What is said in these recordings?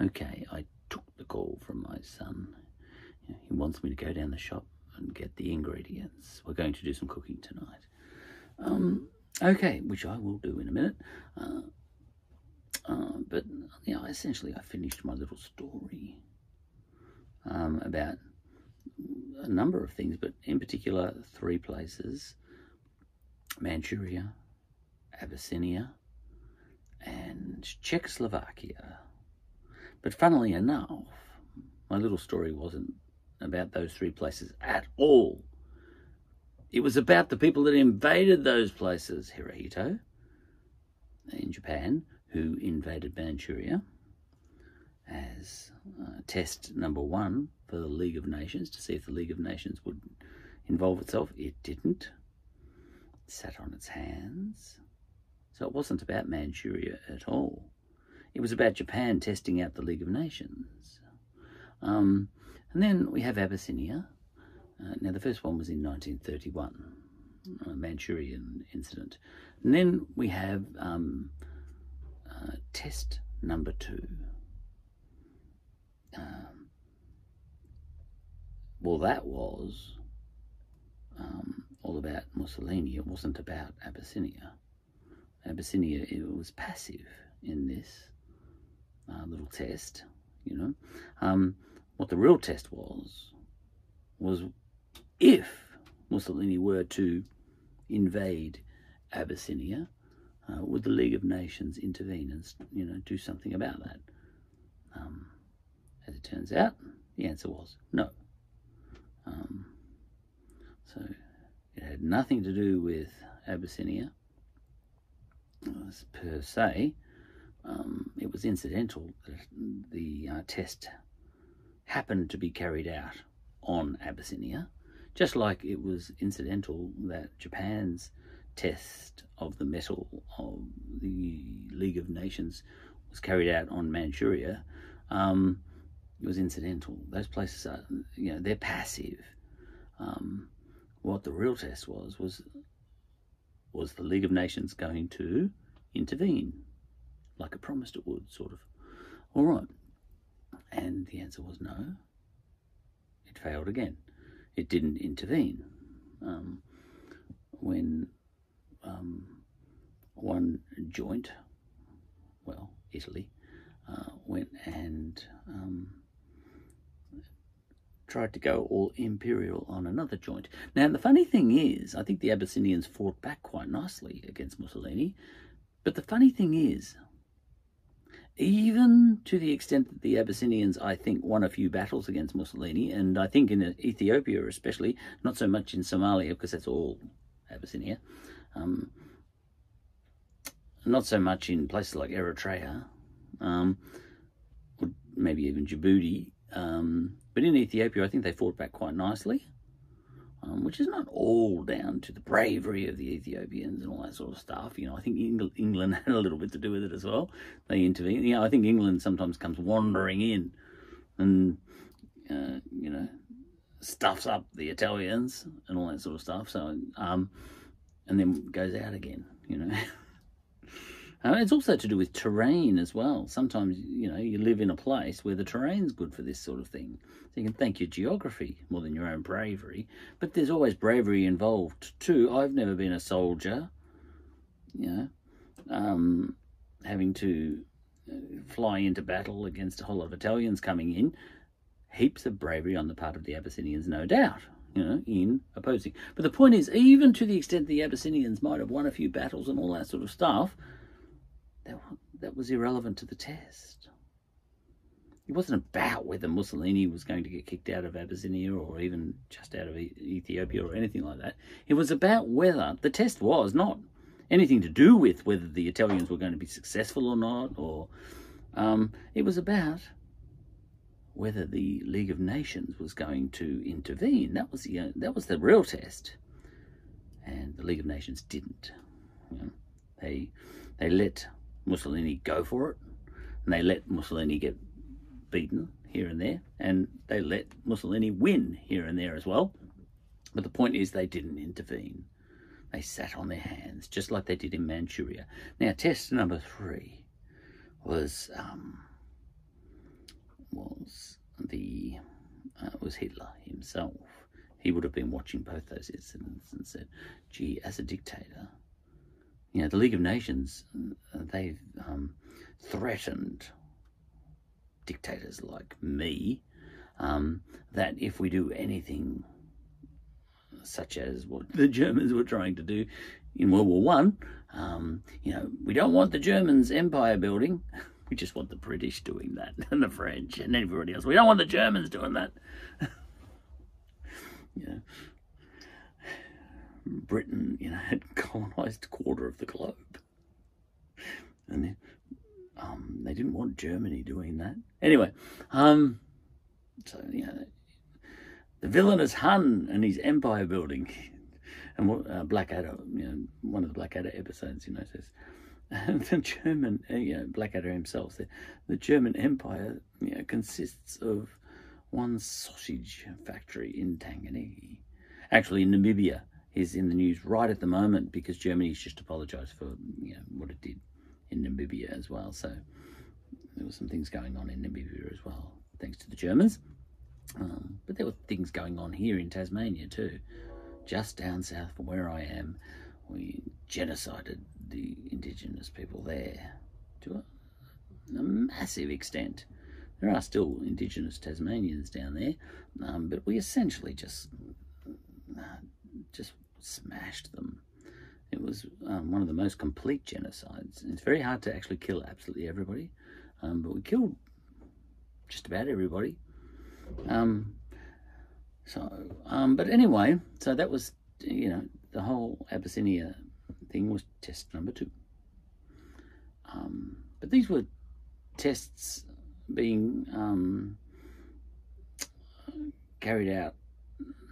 Okay, I took the call from my son. He wants me to go down the shop and get the ingredients. We're going to do some cooking tonight. Um, okay, which I will do in a minute. Uh, uh, but yeah, essentially, I finished my little story um, about a number of things, but in particular, three places Manchuria, Abyssinia, and Czechoslovakia. But funnily enough, my little story wasn't about those three places at all. It was about the people that invaded those places, Hirohito in Japan, who invaded Manchuria as uh, test number one for the League of Nations to see if the League of Nations would involve itself. It didn't. It sat on its hands. So it wasn't about Manchuria at all. It was about Japan testing out the League of Nations. Um, and then we have Abyssinia. Uh, now, the first one was in 1931, a Manchurian incident. And then we have um, uh, test number two. Um, well, that was um, all about Mussolini. It wasn't about Abyssinia. Abyssinia it was passive in this test, you know. Um, what the real test was, was if Mussolini were to invade Abyssinia, uh, would the League of Nations intervene and, you know, do something about that? Um, as it turns out, the answer was no. Um, so it had nothing to do with Abyssinia per se. Um, was incidental that the uh, test happened to be carried out on Abyssinia, just like it was incidental that Japan's test of the mettle of the League of Nations was carried out on Manchuria. Um, it was incidental. Those places are, you know, they're passive. Um, what the real test was was was the League of Nations going to intervene, like it promised it would, sort of. All right. And the answer was no. It failed again. It didn't intervene. Um, when um, one joint, well, Italy, uh, went and um, tried to go all imperial on another joint. Now, the funny thing is, I think the Abyssinians fought back quite nicely against Mussolini. But the funny thing is, even to the extent that the Abyssinians, I think, won a few battles against Mussolini, and I think in Ethiopia especially, not so much in Somalia, because that's all Abyssinia, um, not so much in places like Eritrea, um, or maybe even Djibouti, um, but in Ethiopia, I think they fought back quite nicely um, which is not all down to the bravery of the Ethiopians and all that sort of stuff. You know, I think England had a little bit to do with it as well. They intervened. You know, I think England sometimes comes wandering in and, uh, you know, stuffs up the Italians and all that sort of stuff. So, um, and then goes out again, you know. Uh, it's also to do with terrain as well. Sometimes, you know, you live in a place where the terrain's good for this sort of thing. So you can thank your geography more than your own bravery. But there's always bravery involved too. I've never been a soldier, you know, um, having to uh, fly into battle against a whole lot of Italians coming in. Heaps of bravery on the part of the Abyssinians, no doubt you know, in opposing. But the point is, even to the extent the Abyssinians might have won a few battles and all that sort of stuff, that, that was irrelevant to the test. It wasn't about whether Mussolini was going to get kicked out of Abyssinia or even just out of Ethiopia or anything like that. It was about whether the test was not anything to do with whether the Italians were going to be successful or not, or um, it was about whether the League of Nations was going to intervene. That was the uh, that was the real test, and the League of Nations didn't. You know, they they let Mussolini go for it, and they let Mussolini get beaten here and there, and they let Mussolini win here and there as well. But the point is, they didn't intervene. They sat on their hands, just like they did in Manchuria. Now, test number three was um, the uh, was Hitler himself. He would have been watching both those incidents and said, "Gee, as a dictator, you know, the League of Nations, uh, they've um, threatened dictators like me um, that if we do anything such as what the Germans were trying to do in World War One, um, you know, we don't want the Germans empire building. We just want the British doing that, and the French, and everybody else. We don't want the Germans doing that. yeah. Britain, you know, had colonized a quarter of the globe, and they, um, they didn't want Germany doing that. Anyway, um, so you know, the villainous Hun and his empire building, and uh, Blackadder, you know, one of the Blackadder episodes, you know, says the German, uh, you know, Blackadder himself said, the German Empire, you know, consists of one sausage factory in Tanganyika. Actually, in Namibia is in the news right at the moment because Germany's just apologised for you know what it did in Namibia as well. So there were some things going on in Namibia as well, thanks to the Germans. Um, but there were things going on here in Tasmania too, just down south from where I am. We genocided the indigenous people there to a, a massive extent. There are still indigenous Tasmanians down there, um, but we essentially just just smashed them. It was um, one of the most complete genocides. It's very hard to actually kill absolutely everybody, um, but we killed just about everybody. Um, so, um, but anyway, so that was, you know, the whole Abyssinia thing was test number two. Um, but these were tests being um, carried out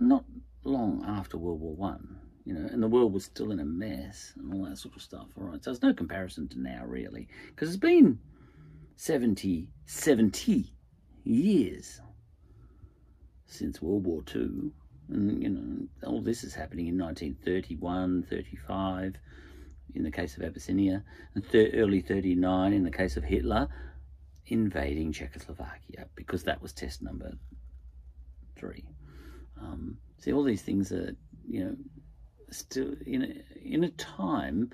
not long after World War One, you know, and the world was still in a mess and all that sort of stuff. All right, so there's no comparison to now, really, because it's been 70, 70 years since World War Two, and you know, all this is happening in 1931, 35, in the case of Abyssinia, and early 39 in the case of Hitler invading Czechoslovakia, because that was test number three. Um, see, all these things are, you know, still in a, in a time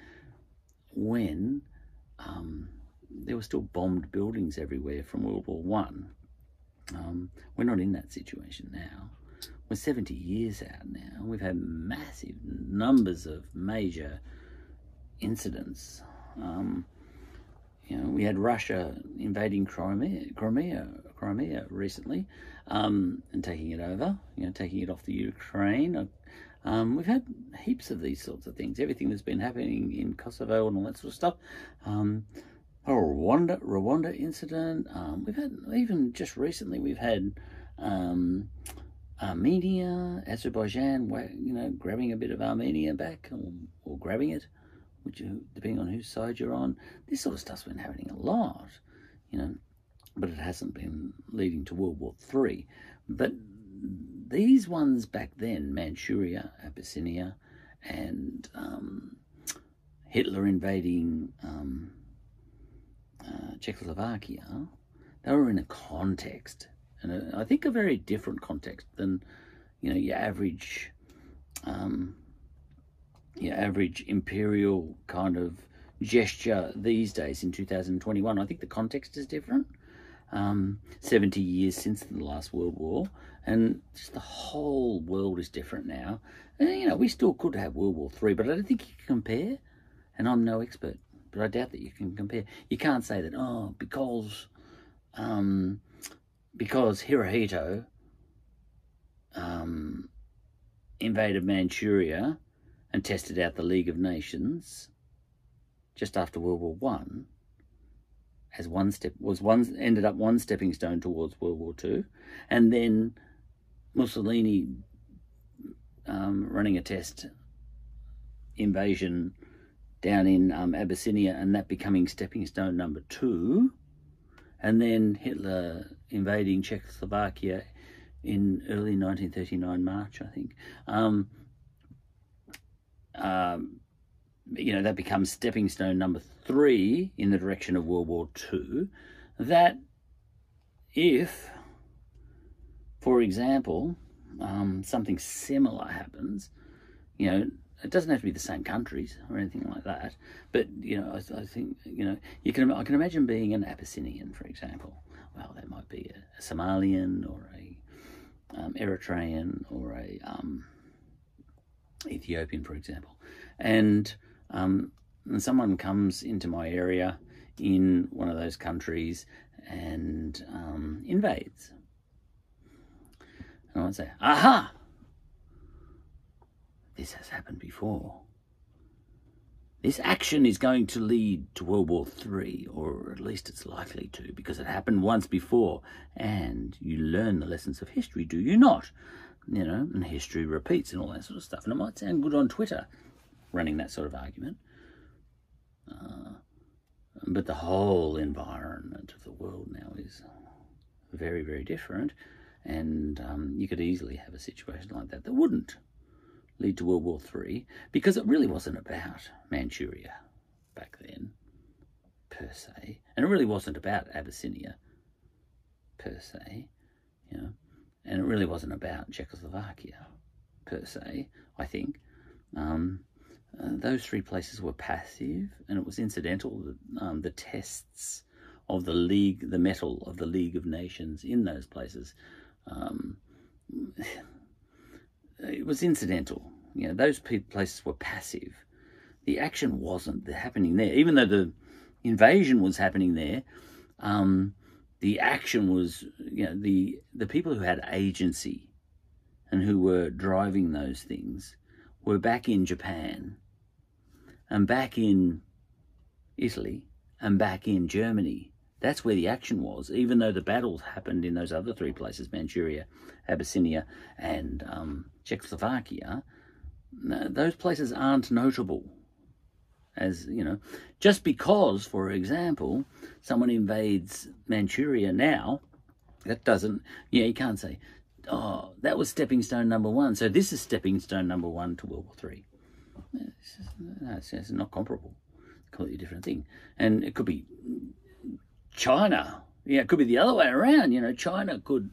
when um, there were still bombed buildings everywhere from World War One. Um, we're not in that situation now. We're 70 years out now. We've had massive numbers of major incidents. Um, you know, we had Russia invading Crimea, Crimea, Crimea recently, um, and taking it over. You know, taking it off the Ukraine. Um, we've had heaps of these sorts of things. Everything that's been happening in Kosovo and all that sort of stuff. Um, a Rwanda, Rwanda incident. Um, we've had even just recently. We've had um, Armenia, Azerbaijan. You know, grabbing a bit of Armenia back or, or grabbing it which you, depending on whose side you're on, this sort of stuff's been happening a lot, you know, but it hasn't been leading to World War Three. But these ones back then, Manchuria, Abyssinia, and um, Hitler invading um, uh, Czechoslovakia, they were in a context, and I think a very different context than you know your average um, your average imperial kind of gesture these days in 2021. I think the context is different. Um, 70 years since the last World War, and just the whole world is different now. And, you know, we still could have World War Three, but I don't think you can compare. And I'm no expert, but I doubt that you can compare. You can't say that, oh, because, um, because Hirohito um, invaded Manchuria and tested out the League of Nations just after World War One as one step was one ended up one stepping stone towards World War Two, and then Mussolini um, running a test invasion down in um, Abyssinia, and that becoming stepping stone number two, and then Hitler invading Czechoslovakia in early 1939 March, I think. Um, um, you know, that becomes stepping stone number three in the direction of World War II. That if for example, um, something similar happens, you know, it doesn't have to be the same countries or anything like that. But you know, I, I, think you know, you can I can imagine being an Abyssinian, for example. Well, that might be a, a Somalian or a um, Eritrean or a um, Ethiopian, for example, and, um, and someone comes into my area in one of those countries and um, invades. And I would say, aha! This has happened before. This action is going to lead to World War III, or at least it's likely to, because it happened once before. And you learn the lessons of history, do you not? You know, and history repeats and all that sort of stuff. And it might sound good on Twitter, running that sort of argument. Uh, but the whole environment of the world now is very, very different. And um, you could easily have a situation like that that wouldn't lead to World War III because it really wasn't about Manchuria back then, per se. And it really wasn't about Abyssinia, per se, you know. And it really wasn't about Czechoslovakia, per se, I think. Um, uh, those three places were passive, and it was incidental that um, the tests of the League, the mettle of the League of Nations in those places, um, it was incidental. You know, those places were passive. The action wasn't happening there, even though the invasion was happening there. Um, the action was, you know, the the people who had agency and who were driving those things were back in Japan and back in Italy and back in Germany. That's where the action was, even though the battles happened in those other three places Manchuria, Abyssinia, and um, Czechoslovakia those places aren't notable. As you know, just because, for example, someone invades Manchuria now, that doesn't, yeah, you can't say, oh, that was stepping stone number one, so this is stepping stone number one to World War Three. It's, no, it's, it's not comparable. Completely different thing. And it could be China. Yeah, it could be the other way around. You know, China could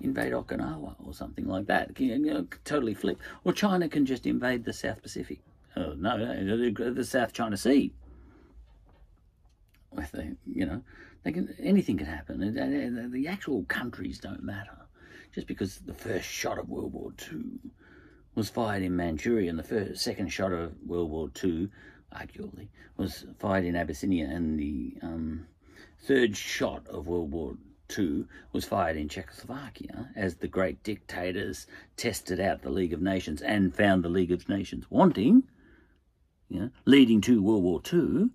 invade Okinawa or something like that. You know, totally flip. Or China can just invade the South Pacific. Oh, no, the South China Sea. You know, they can anything can happen. The actual countries don't matter. Just because the first shot of World War II was fired in Manchuria and the first, second shot of World War II, arguably, was fired in Abyssinia and the um, third shot of World War II was fired in Czechoslovakia as the great dictators tested out the League of Nations and found the League of Nations wanting, you know, leading to World War II.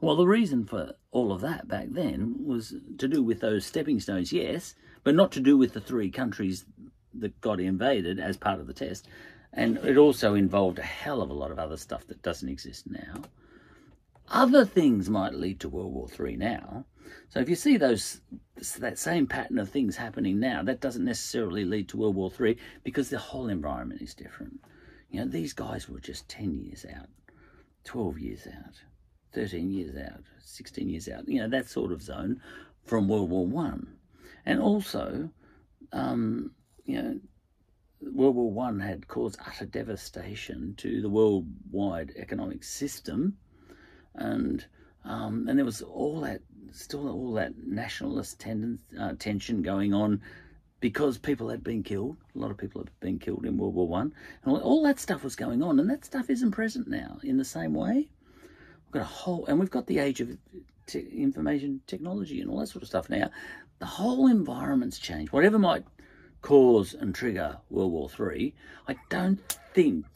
Well, the reason for all of that back then was to do with those stepping stones, yes, but not to do with the three countries that got invaded as part of the test. And it also involved a hell of a lot of other stuff that doesn't exist now. Other things might lead to World War III now. So if you see those that same pattern of things happening now, that doesn't necessarily lead to World War III because the whole environment is different. You know, these guys were just 10 years out, 12 years out, 13 years out, 16 years out, you know, that sort of zone from World War One. And also, um, you know, World War One had caused utter devastation to the worldwide economic system and um, and there was all that still all that nationalist tendence, uh, tension going on because people had been killed. A lot of people had been killed in World War One, and all, that stuff was going on, and that stuff isn't present now in the same way. We've got a whole, and we've got the age of te- information technology and all that sort of stuff now. The whole environment's changed. Whatever might cause and trigger World War Three, I don't think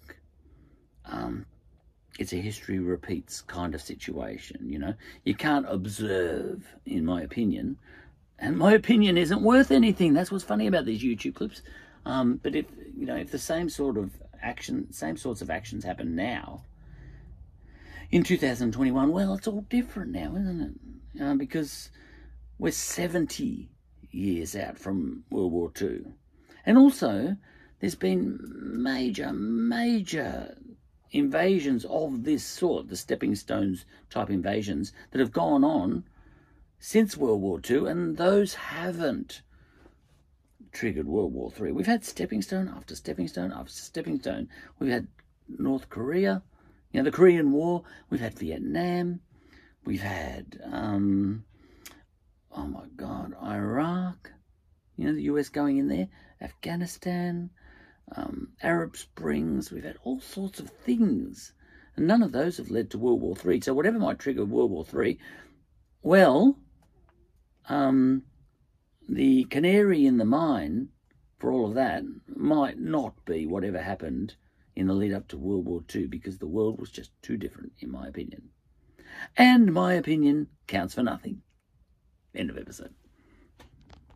um, it's a history repeats kind of situation, you know. You can't observe, in my opinion, and my opinion isn't worth anything. That's what's funny about these YouTube clips. Um, but if you know, if the same sort of action, same sorts of actions happen now in 2021, well, it's all different now, isn't it? Uh, because we're 70 years out from World War II, and also there's been major, major invasions of this sort, the stepping stones type invasions that have gone on since World War II, and those haven't triggered World War Three. We've had stepping stone after stepping stone after stepping stone. We've had North Korea, you know, the Korean War. We've had Vietnam. We've had, um, oh my God, Iraq. You know, the US going in there. Afghanistan, um, Arab Springs. We've had all sorts of things. And none of those have led to World War Three. So whatever might trigger World War Three, well, um, the canary in the mine for all of that might not be whatever happened in the lead up to World War II because the world was just too different, in my opinion. And my opinion counts for nothing. End of episode.